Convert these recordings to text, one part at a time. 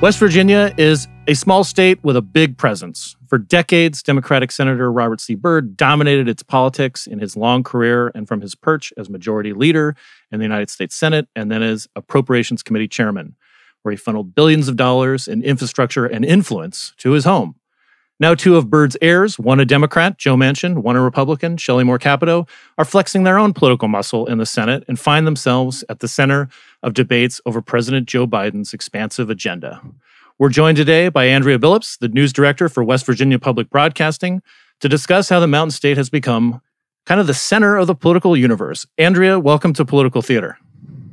West Virginia is a small state with a big presence. For decades, Democratic Senator Robert C. Byrd dominated its politics in his long career and from his perch as majority leader in the United States Senate and then as Appropriations Committee chairman, where he funneled billions of dollars in infrastructure and influence to his home. Now, two of Byrd's heirs, one a Democrat, Joe Manchin, one a Republican, Shelley Moore Capito, are flexing their own political muscle in the Senate and find themselves at the center of debates over President Joe Biden's expansive agenda. We're joined today by Andrea Billups, the news director for West Virginia Public Broadcasting, to discuss how the Mountain State has become kind of the center of the political universe. Andrea, welcome to Political Theater.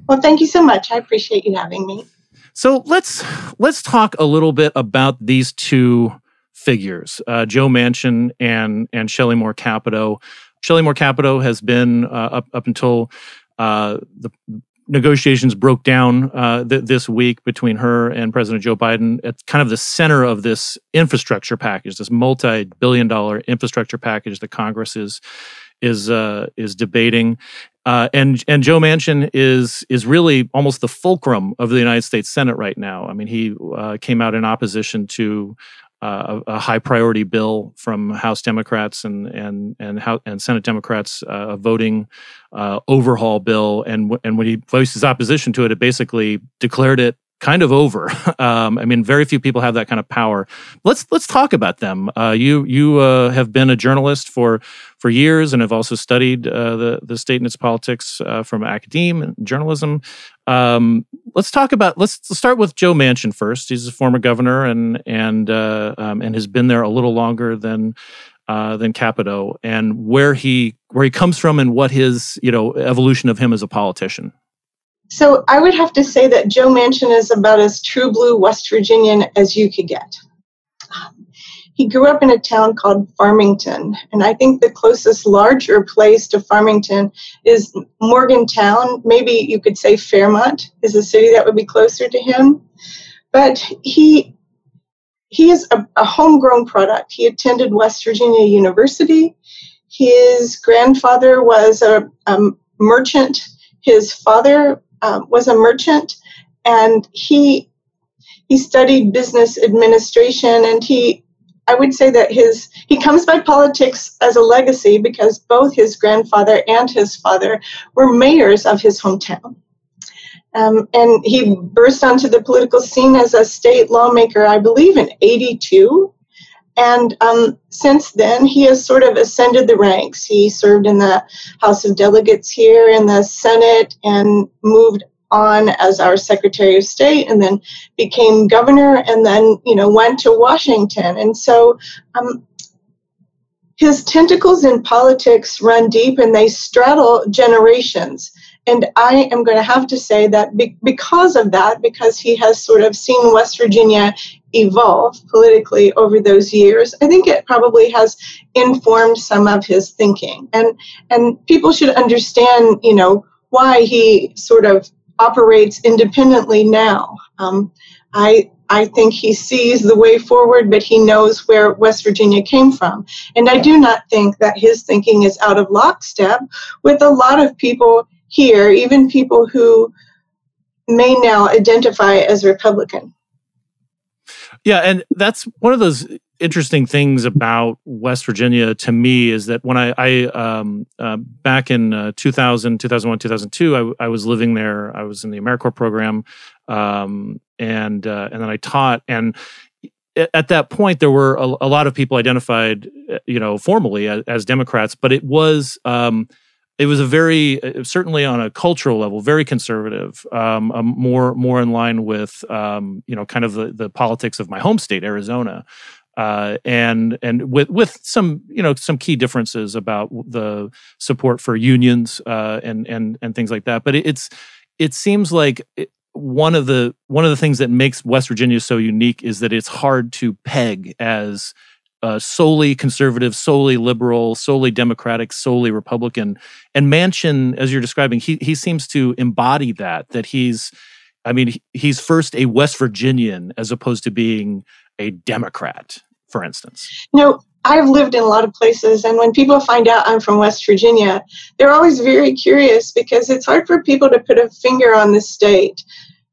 Well, thank you so much. I appreciate you having me. So let's let's talk a little bit about these two figures, uh, Joe Manchin and and Shelley Moore Capito. Shelley Moore Capito has been uh, up up until uh, the negotiations broke down uh, th- this week between her and President Joe Biden at kind of the center of this infrastructure package, this multi-billion-dollar infrastructure package that Congress is is uh, is debating. Uh, and and Joe Manchin is is really almost the fulcrum of the United States Senate right now. I mean, he uh, came out in opposition to uh, a, high priority bill from House Democrats and and and House, and Senate Democrats, uh, a voting uh, overhaul bill, and w- and when he voiced his opposition to it, it basically declared it kind of over. Um, I mean, very few people have that kind of power. Let's let's talk about them. Uh, you you uh, have been a journalist for for years and have also studied uh, the the state and its politics uh, from academia and journalism. Um, let's talk about let's, let's, start with Joe Manchin first. He's a former governor and and uh, um, and has been there a little longer than. Uh, than Capito, and where he where he comes from, and what his you know evolution of him as a politician. So I would have to say that Joe Manchin is about as true blue West Virginian as you could get. Um, he grew up in a town called Farmington, and I think the closest larger place to Farmington is Morgantown. Maybe you could say Fairmont is a city that would be closer to him. But he he is a, a homegrown product. He attended West Virginia University. His grandfather was a, a merchant. His father um, was a merchant, and he he studied business administration, and he I would say that his he comes by politics as a legacy because both his grandfather and his father were mayors of his hometown. Um, and he burst onto the political scene as a state lawmaker, I believe, in 82. And um, since then, he has sort of ascended the ranks. He served in the House of Delegates here, in the Senate, and moved on as our Secretary of State and then became governor and then, you know, went to Washington. And so um, his tentacles in politics run deep and they straddle generations. And I am going to have to say that be- because of that, because he has sort of seen West Virginia evolve politically over those years, I think it probably has informed some of his thinking. And and people should understand, you know, why he sort of operates independently now. Um, I I think he sees the way forward, but he knows where West Virginia came from. And I do not think that his thinking is out of lockstep with a lot of people here, even people who may now identify as Republican. Yeah, and that's one of those interesting things about West Virginia to me is that when I, I um, uh, back in uh, 2000, 2001, 2002, I, I, was living there. I was in the AmeriCorps program, um, and uh, and then I taught. And at that point, there were a, a lot of people identified, uh, you know, formally as, as Democrats, but it was. Um, it was a very uh, certainly on a cultural level very conservative um, more more in line with um, you know kind of the, the politics of my home state arizona uh, and and with with some you know some key differences about the support for unions uh, and and and things like that. But it, it's it seems like it, one of the one of the things that makes West Virginia so unique is that it's hard to peg as uh, solely conservative, solely liberal, solely Democratic, solely Republican. And Manchin, as you're describing, he he seems to embody that. That he's, I mean, he's first a West Virginian as opposed to being a Democrat, for instance. No, I've lived in a lot of places, and when people find out I'm from West Virginia, they're always very curious because it's hard for people to put a finger on the state.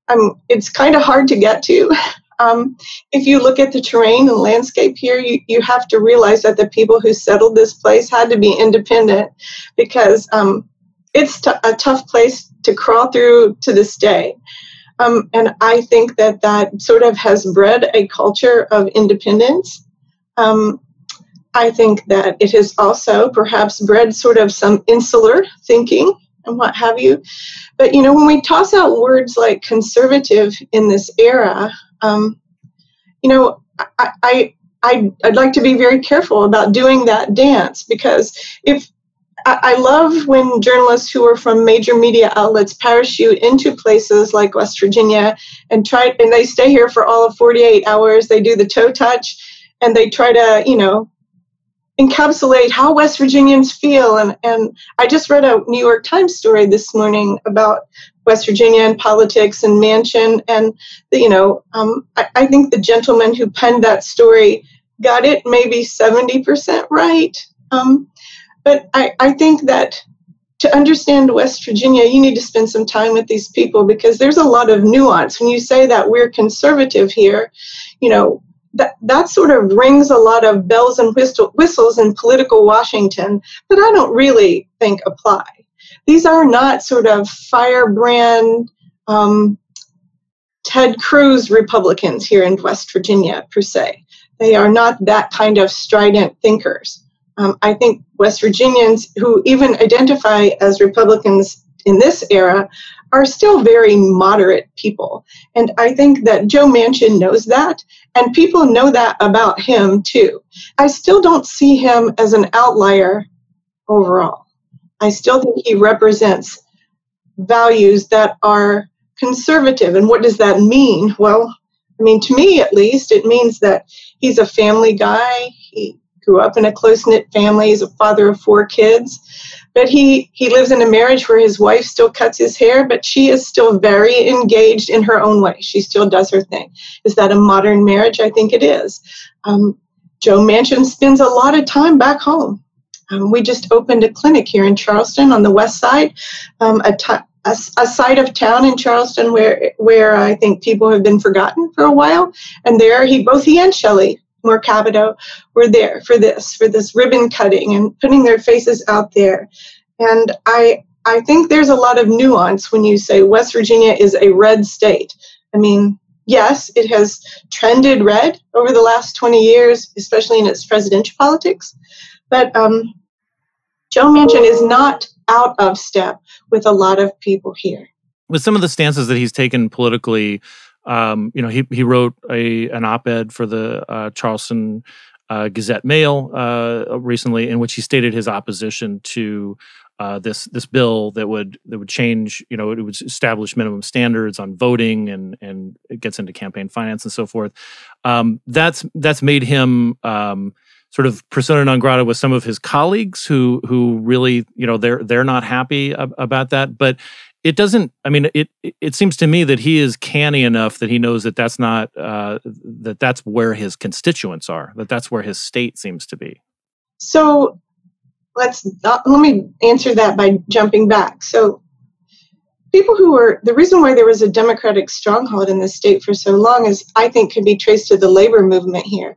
Um, it's kind of hard to get to. Um, if you look at the terrain and landscape here, you, you have to realize that the people who settled this place had to be independent because um, it's t- a tough place to crawl through to this day. Um, and I think that that sort of has bred a culture of independence. Um, I think that it has also perhaps bred sort of some insular thinking and what have you. But you know, when we toss out words like conservative in this era, um, you know, I, I, I, would like to be very careful about doing that dance because if I, I love when journalists who are from major media outlets parachute into places like West Virginia and try, and they stay here for all of 48 hours. They do the toe touch and they try to, you know, encapsulate how West Virginians feel. And, and I just read a New York Times story this morning about West Virginia and politics and Manchin. And, the, you know, um, I, I, think the gentleman who penned that story got it maybe 70% right. Um, but I, I think that to understand West Virginia, you need to spend some time with these people because there's a lot of nuance. When you say that we're conservative here, you know, that, that sort of rings a lot of bells and whistle, whistles in political Washington that I don't really think apply. These are not sort of firebrand um, Ted Cruz Republicans here in West Virginia, per se. They are not that kind of strident thinkers. Um, I think West Virginians who even identify as Republicans in this era are still very moderate people. And I think that Joe Manchin knows that, and people know that about him too. I still don't see him as an outlier overall. I still think he represents values that are conservative. And what does that mean? Well, I mean, to me at least, it means that he's a family guy. He grew up in a close knit family. He's a father of four kids. But he, he lives in a marriage where his wife still cuts his hair, but she is still very engaged in her own way. She still does her thing. Is that a modern marriage? I think it is. Um, Joe Manchin spends a lot of time back home. Um, we just opened a clinic here in Charleston on the west side, um, a, t- a, a side of town in Charleston where where I think people have been forgotten for a while. And there, he both he and Shelley Capito were there for this, for this ribbon cutting and putting their faces out there. And I I think there's a lot of nuance when you say West Virginia is a red state. I mean, yes, it has trended red over the last 20 years, especially in its presidential politics. But um, Joe Manchin is not out of step with a lot of people here. With some of the stances that he's taken politically, um, you know, he he wrote a an op-ed for the uh, Charleston uh, Gazette Mail uh, recently, in which he stated his opposition to uh, this this bill that would that would change, you know, it would establish minimum standards on voting and and it gets into campaign finance and so forth. Um, that's that's made him. Um, sort of persona non grata with some of his colleagues who who really you know they're they're not happy ab- about that. But it doesn't i mean it it seems to me that he is canny enough that he knows that that's not uh, that that's where his constituents are that that's where his state seems to be. So let's uh, let me answer that by jumping back. So people who were the reason why there was a democratic stronghold in the state for so long is i think can be traced to the labor movement here.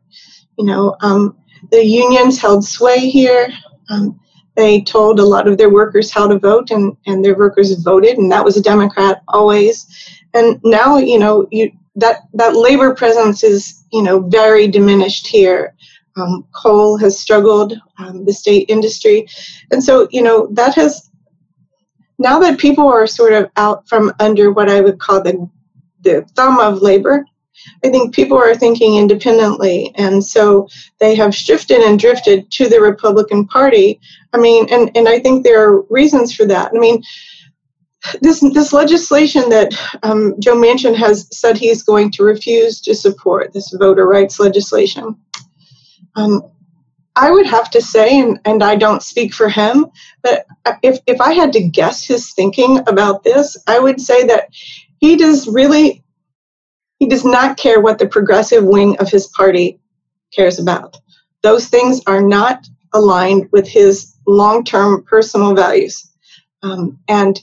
You know um, the unions held sway here um, they told a lot of their workers how to vote, and, and their workers voted, and that was a Democrat always. And now, you know, you, that that labor presence is, you know, very diminished here. Um, coal has struggled, um, the state industry, and so you know that has. Now that people are sort of out from under what I would call the the thumb of labor, I think people are thinking independently, and so they have shifted and drifted to the Republican Party. I mean, and, and I think there are reasons for that. I mean, this this legislation that um, Joe Manchin has said he's going to refuse to support this voter rights legislation. Um, I would have to say, and, and I don't speak for him, but if, if I had to guess his thinking about this, I would say that he does really, he does not care what the progressive wing of his party cares about. Those things are not aligned with his long term personal values. Um, and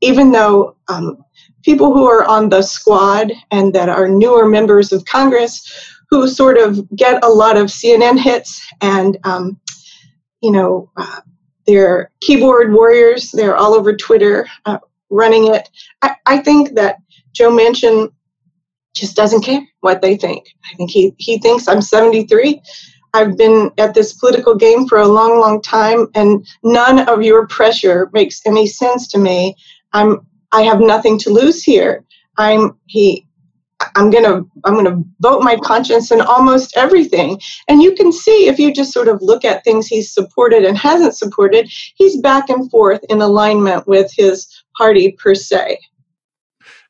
even though um, people who are on the squad and that are newer members of Congress who sort of get a lot of CNN hits and, um, you know, uh, they're keyboard warriors. They're all over Twitter uh, running it. I, I think that Joe Manchin just doesn't care what they think. I think he, he thinks I'm 73. I've been at this political game for a long, long time, and none of your pressure makes any sense to me. I'm I have nothing to lose here. I'm he I'm to I'm to vote my conscience in almost everything. And you can see if you just sort of look at things he's supported and hasn't supported, he's back and forth in alignment with his party per se.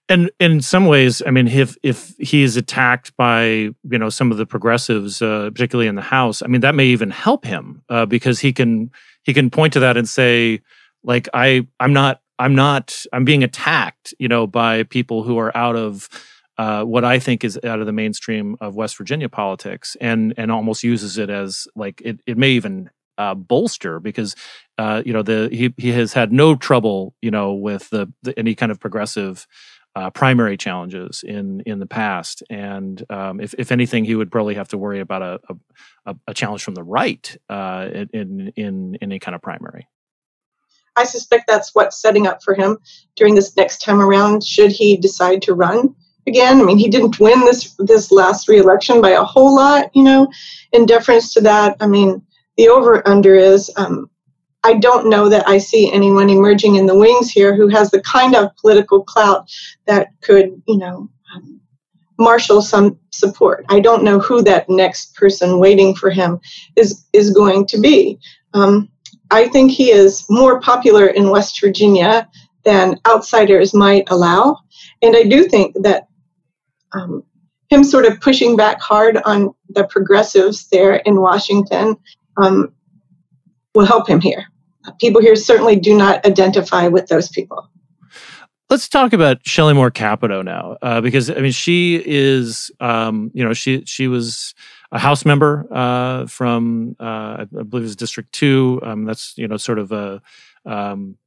And in some ways, I mean, if if he is attacked by you know some of the progressives, uh, particularly in the House, I mean that may even help him uh, because he can he can point to that and say, like I I'm not I'm not I'm being attacked, you know, by people who are out of uh, what I think is out of the mainstream of West Virginia politics, and and almost uses it as like it. It may even uh, bolster because uh, you know the he he has had no trouble you know with the, the any kind of progressive. Uh, primary challenges in in the past, and um, if if anything, he would probably have to worry about a a, a challenge from the right uh, in in any kind of primary. I suspect that's what's setting up for him during this next time around. Should he decide to run, again. I mean, he didn't win this this last reelection by a whole lot, you know. In deference to that, I mean, the over under is. Um, I don't know that I see anyone emerging in the wings here who has the kind of political clout that could, you know, um, marshal some support. I don't know who that next person waiting for him is is going to be. Um, I think he is more popular in West Virginia than outsiders might allow. And I do think that um, him sort of pushing back hard on the progressives there in Washington um, will help him here. People here certainly do not identify with those people. Let's talk about Shelley Moore Capito now, uh, because I mean, she is, um, you know, she she was a House member uh, from, uh, I believe, it was District Two. Um, that's you know, sort of a um,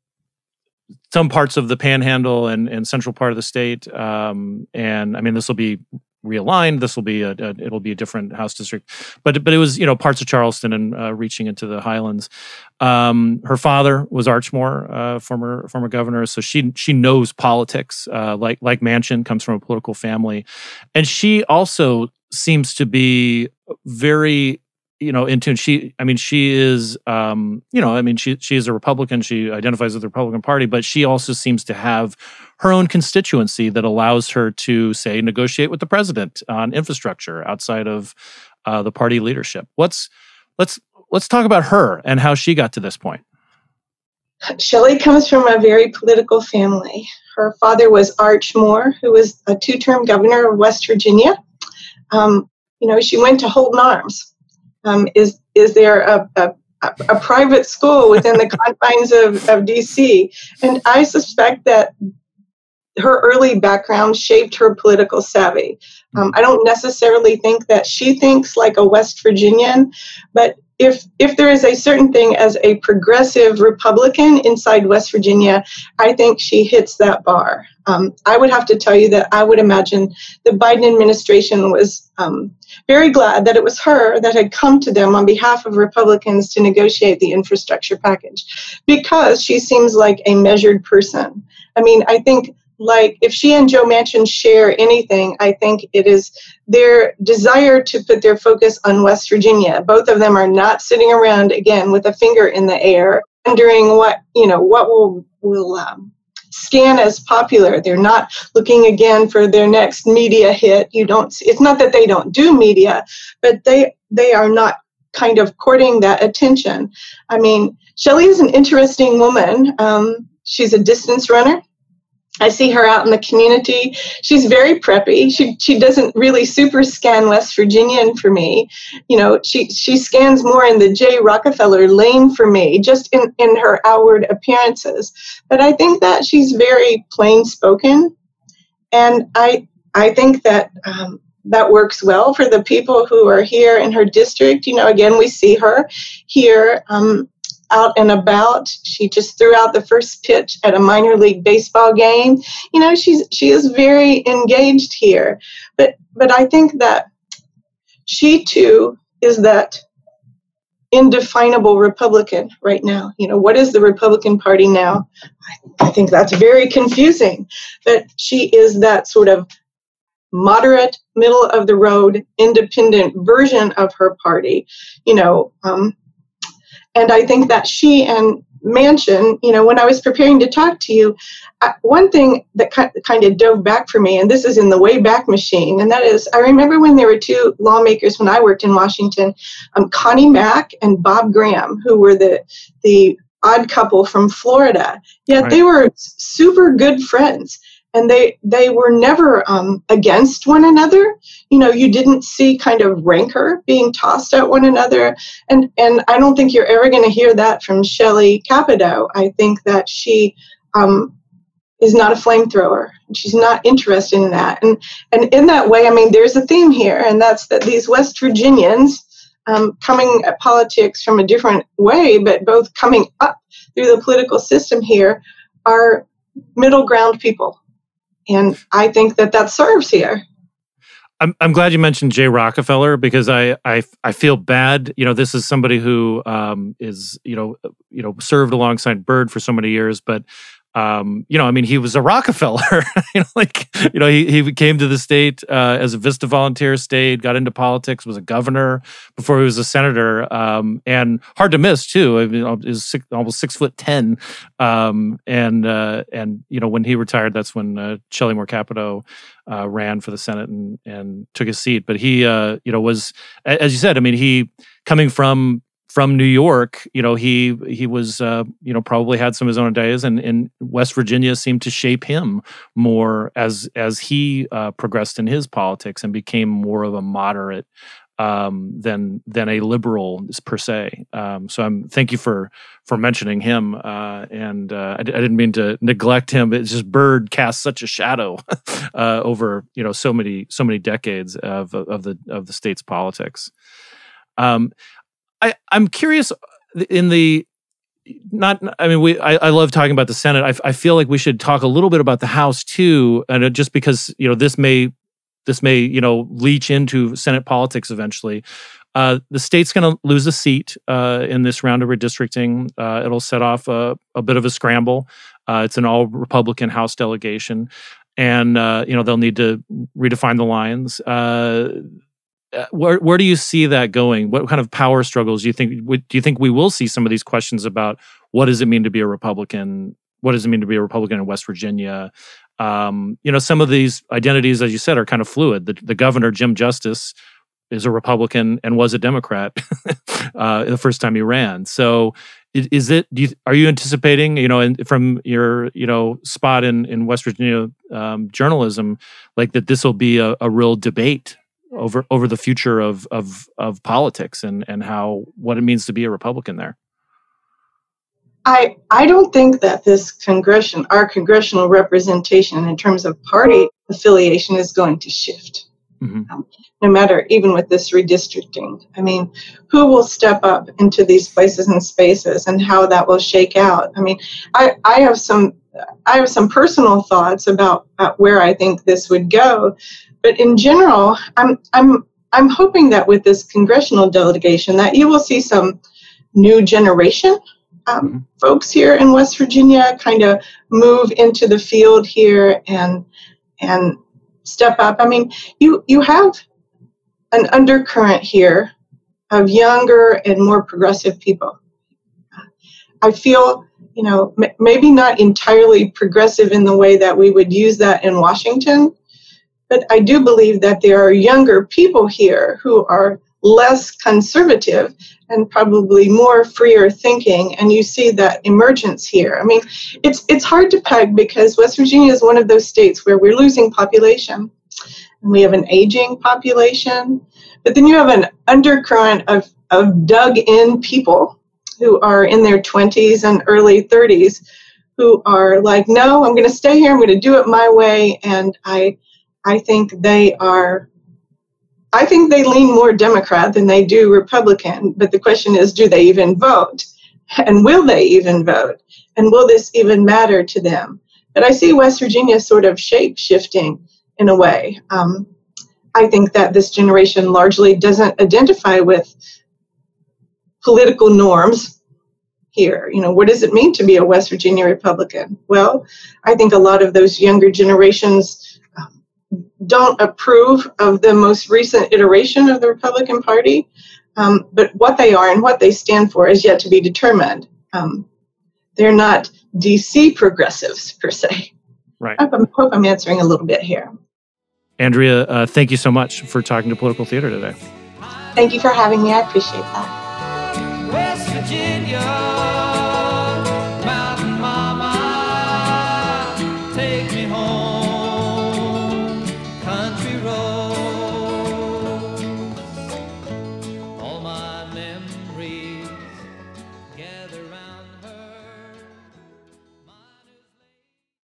some parts of the panhandle and, and central part of the state. Um, and I mean, this will be realigned. This will be a, a, it'll be a different house district, but but it was you know parts of Charleston and uh, reaching into the Highlands. Um, her father was Arch Moore, uh, former former governor, so she she knows politics. Uh, like like Manchin comes from a political family, and she also seems to be very you know in tune. She i mean she is um you know i mean she she is a republican. She identifies with the republican party but she also seems to have her own constituency that allows her to say negotiate with the president on infrastructure outside of uh, the party leadership. What's let's let's talk about her and how she got to this point. Shelley comes from a very political family. Her father was arch moore who was a two-term governor of west virginia. Um, you know she went to holton arms um, is is there a, a, a private school within the confines of, of DC? And I suspect that her early background shaped her political savvy. Um, I don't necessarily think that she thinks like a West Virginian, but if if there is a certain thing as a progressive Republican inside West Virginia, I think she hits that bar. Um, I would have to tell you that I would imagine the Biden administration was um, very glad that it was her that had come to them on behalf of Republicans to negotiate the infrastructure package, because she seems like a measured person. I mean, I think like if she and Joe Manchin share anything, I think it is their desire to put their focus on West Virginia. Both of them are not sitting around again with a finger in the air, wondering what you know what will will um, scan as popular. They're not looking again for their next media hit. You don't. It's not that they don't do media, but they they are not kind of courting that attention. I mean, Shelley is an interesting woman. Um, she's a distance runner. I see her out in the community. She's very preppy. She she doesn't really super scan West Virginian for me. You know, she she scans more in the Jay Rockefeller lane for me, just in, in her outward appearances. But I think that she's very plain spoken. And I I think that um, that works well for the people who are here in her district. You know, again, we see her here um, out and about. She just threw out the first pitch at a minor league baseball game. You know, she's she is very engaged here. But but I think that she too is that indefinable Republican right now. You know, what is the Republican Party now? I, think that's very confusing. That she is that sort of moderate, middle of the road, independent version of her party. You know, um, and I think that she and Manchin, you know, when I was preparing to talk to you, one thing that kind of dove back for me, and this is in the way back machine, and that is I remember when there were two lawmakers when I worked in Washington, um, Connie Mack and Bob Graham, who were the the odd couple from Florida. Yet right. they were super good friends and they they were never um, against one another. You know you didn't see kind of rancor being tossed at one another. And and i don't think you're ever going to hear that from shelley capito. I think that she um, is not a flamethrower. She's not interested in that. And and in that way i mean there's a theme here and that's that these west virginians um, coming at politics from a different way but both coming up through the political system here are middle ground people and I think that that serves here. I'm, I'm glad you mentioned Jay Rockefeller because I, I I feel bad. You know, this is somebody who um, is you know you know served alongside Byrd for so many years, but um, you know, I mean, he was a Rockefeller. you know, like you know, he he came to the state uh, as a Vista volunteer, stayed, got into politics, was a governor before he was a senator, um, and hard to miss too. I mean, six, almost six foot ten, um, and uh, and you know, when he retired, that's when uh, Shelley Moore Capito uh, ran for the Senate and and took his seat. But he, uh, you know, was as you said. I mean, he coming from from New York, you know, he he was uh, you know probably had some of his own ideas, and, and West Virginia seemed to shape him more as as he uh, progressed in his politics and became more of a moderate um, than than a liberal per se. Um, so I'm thank you for for mentioning him, uh, and uh, I, didn't mean to neglect him. It's just Byrd casts such a shadow uh, over you know so many so many decades of of the of the state's politics. Um, I, I'm curious uh, in the not i mean we I, I, love talking about the senate. I, I feel like we should talk a little bit about the house too and just because you know this may this may you know leach into senate politics eventually. Uh, the state's going to lose a seat uh, in this round of redistricting. Uh, it'll set off a, a, bit of a scramble. Uh, it's an all republican house delegation and uh, you know they'll need to redefine the lines uh, where where do you see that going? What kind of power struggles do you think? do you think we will see some of these questions about what does it mean to be a Republican? What does it mean to be a Republican in West Virginia? Um, you know, some of these identities, as you said, are kind of fluid. The, the governor, Jim Justice, is a Republican and was a Democrat uh, the first time he ran. So, is it? You, are you anticipating? You know, in, from your you know spot in in West Virginia um, journalism, like that this will be a, a real debate over over the future of of of politics and and how what it means to be a Republican there. I I don't think that this congression our congressional representation in terms of party affiliation is going to shift. Mm-hmm. Um, no matter even with this redistricting. I mean, who will step up into these places and spaces and how that will shake out? I mean, I, I have some I have some personal thoughts about, about where I think this would go, but in general, I'm I'm I'm hoping that with this congressional delegation that you will see some new generation um, mm-hmm. folks here in West Virginia kind of move into the field here and and step up. I mean, you you have an undercurrent here of younger and more progressive people. I feel, you know, m- maybe not entirely progressive in the way that we would use that in Washington, but I do believe that there are younger people here who are less conservative and probably more freer thinking and you see that emergence here. I mean it's it's hard to peg because west virginia is one of those states where we're losing population and we have an aging population but then you have an undercurrent of, of dug in people who are in their 20s and early 30s who are like no i'm going to stay here i'm going to do it my way and i i think they are I think they lean more Democrat than they do Republican. But the question is, do they even vote? And will they even vote? And will this even matter to them? But I see West Virginia sort of shape shifting in a way. Um, I think that this generation largely doesn't identify with political norms here. You know, what does it mean to be a West Virginia Republican? Well, I think a lot of those younger generations don't approve of the most recent iteration of the Republican Party, um, but what they are and what they stand for is yet to be determined. Um, they're not DC progressives per se. Right. I hope, hope I'm answering a little bit here. Andrea, uh, thank you so much for talking to Political Theater today. Thank you for having me. I appreciate that. West